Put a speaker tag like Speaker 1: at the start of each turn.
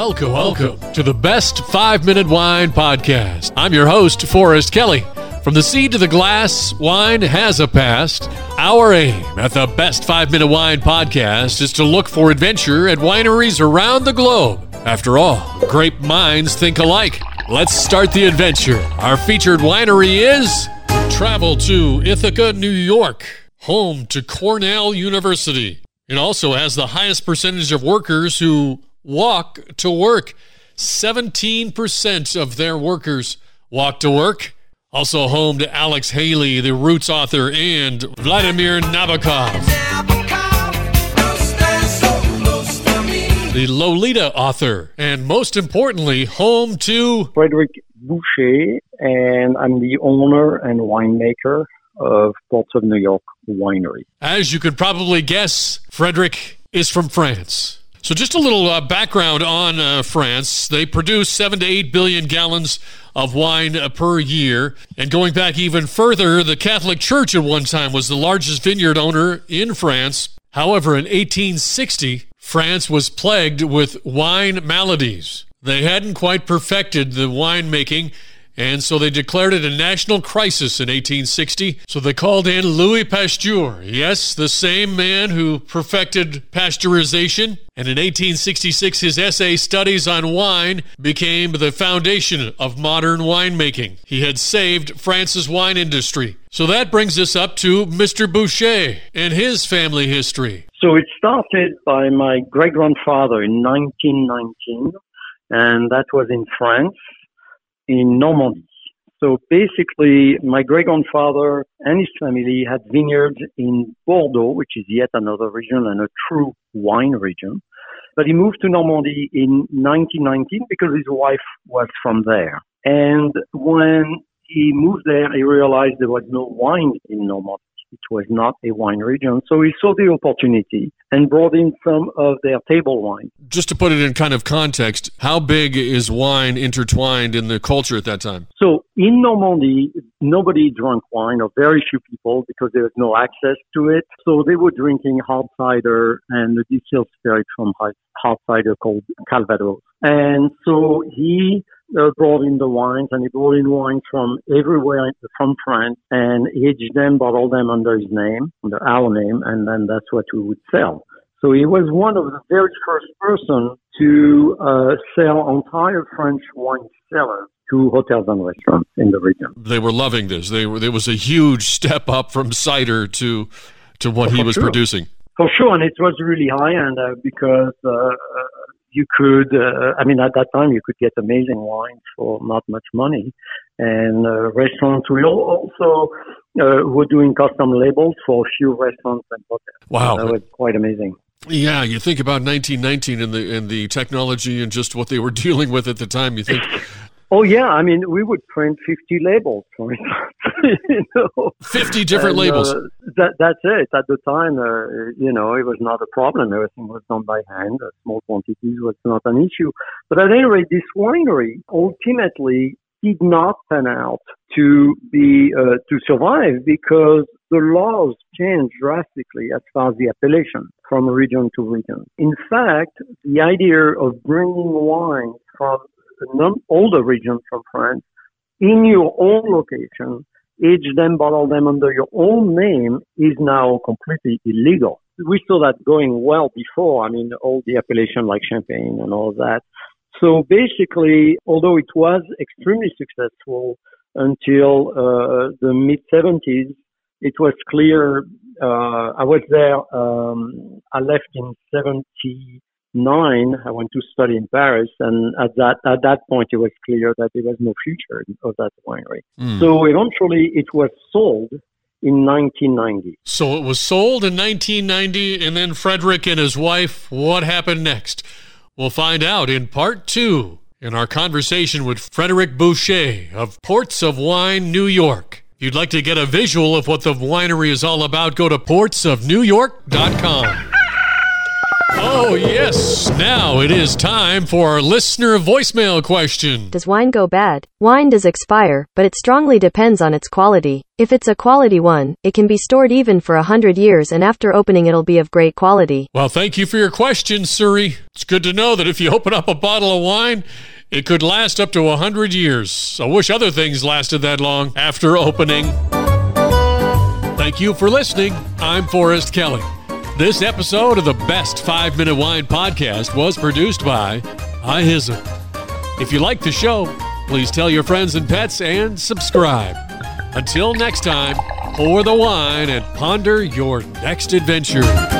Speaker 1: Welcome, welcome to the Best Five Minute Wine Podcast. I'm your host, Forrest Kelly. From the seed to the glass, wine has a past. Our aim at the Best Five Minute Wine Podcast is to look for adventure at wineries around the globe. After all, grape minds think alike. Let's start the adventure. Our featured winery is Travel to Ithaca, New York, home to Cornell University. It also has the highest percentage of workers who walk to work. 17% of their workers walk to work. Also home to Alex Haley, the Roots author, and Vladimir Nabokov, the Lolita author. And most importantly, home to
Speaker 2: Frederick Bouché, and I'm the owner and winemaker of Ports of New York Winery.
Speaker 1: As you could probably guess, Frederick is from France. So, just a little uh, background on uh, France. They produce seven to eight billion gallons of wine uh, per year. And going back even further, the Catholic Church at one time was the largest vineyard owner in France. However, in 1860, France was plagued with wine maladies. They hadn't quite perfected the winemaking and so they declared it a national crisis in 1860. So they called in Louis Pasteur. Yes, the same man who perfected pasteurization. And in 1866, his essay, Studies on Wine, became the foundation of modern winemaking. He had saved France's wine industry. So that brings us up to Mr. Bouché and his family history.
Speaker 2: So it started by my great grandfather in 1919, and that was in France in Normandy. So basically, my great grandfather and his family had vineyards in Bordeaux, which is yet another region and a true wine region. But he moved to Normandy in 1919 because his wife was from there. And when he moved there, he realized there was no wine in Normandy. It was not a wine region. So he saw the opportunity and brought in some of their table wine.
Speaker 1: Just to put it in kind of context, how big is wine intertwined in the culture at that time?
Speaker 2: So in Normandy, nobody drank wine, or very few people, because there was no access to it. So they were drinking hard cider and the distilled spirit from hard cider called Calvados. And so he uh, brought in the wines, and he brought in wines from everywhere from France and aged them, bottled them under his name, under our name, and then that's what we would sell. So he was one of the very first person to uh, sell entire French wine cellars to hotels and restaurants in the region.
Speaker 1: They were loving this. They were, there was a huge step up from cider to to what oh, he was
Speaker 2: sure.
Speaker 1: producing.
Speaker 2: For sure, and it was really high end uh, because uh, you could, uh, I mean, at that time you could get amazing wines for not much money. And uh, restaurants will also uh, were doing custom labels for a few restaurants and hotels.
Speaker 1: Wow,
Speaker 2: that was quite amazing.
Speaker 1: Yeah, you think about 1919 and the and the technology and just what they were dealing with at the time. You think
Speaker 2: Oh yeah, I mean we would print fifty labels, for
Speaker 1: you know, fifty different and, labels. Uh,
Speaker 2: that that's it. At the time, uh, you know, it was not a problem. Everything was done by hand. Uh, small quantities was not an issue. But at any rate, this winery ultimately did not pan out to be uh, to survive because the laws changed drastically as far as the appellation from region to region. In fact, the idea of bringing wine from older regions from France in your own location, age them, bottle them under your own name is now completely illegal. We saw that going well before. I mean, all the appellation like champagne and all that. So basically, although it was extremely successful until uh, the mid 70s, it was clear. Uh, I was there. Um, I left in 70 nine, I went to study in Paris, and at that at that point, it was clear that there was no future of that winery. Mm. So eventually, it was sold in 1990.
Speaker 1: So it was sold in 1990, and then Frederick and his wife. What happened next? We'll find out in part two in our conversation with Frederick Bouché of Ports of Wine, New York. If you'd like to get a visual of what the winery is all about, go to portsofnewyork.com. Oh, yes. Now it is time for our listener voicemail question.
Speaker 3: Does wine go bad? Wine does expire, but it strongly depends on its quality. If it's a quality one, it can be stored even for a hundred years and after opening it'll be of great quality.
Speaker 1: Well, thank you for your question, Suri. It's good to know that if you open up a bottle of wine, it could last up to a 100 years. I wish other things lasted that long after opening. Thank you for listening. I'm Forrest Kelly. This episode of the Best 5 Minute Wine Podcast was produced by iHizzle. If you like the show, please tell your friends and pets and subscribe. Until next time, pour the wine and ponder your next adventure.